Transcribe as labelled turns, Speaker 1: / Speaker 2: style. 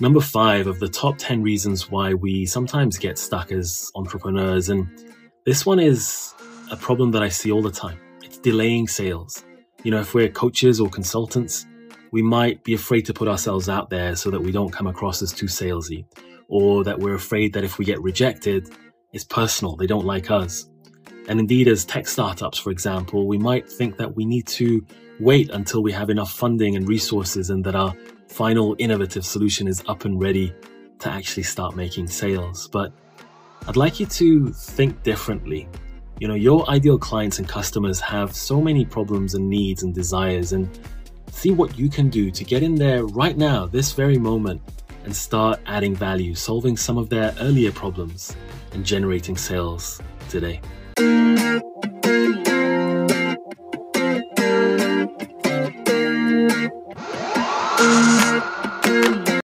Speaker 1: number five of the top 10 reasons why we sometimes get stuck as entrepreneurs. And this one is a problem that I see all the time it's delaying sales. You know, if we're coaches or consultants, we might be afraid to put ourselves out there so that we don't come across as too salesy, or that we're afraid that if we get rejected, it's personal, they don't like us. And indeed, as tech startups, for example, we might think that we need to wait until we have enough funding and resources and that our final innovative solution is up and ready to actually start making sales. But I'd like you to think differently. You know, your ideal clients and customers have so many problems and needs and desires, and see what you can do to get in there right now, this very moment, and start adding value, solving some of their earlier problems, and generating sales today.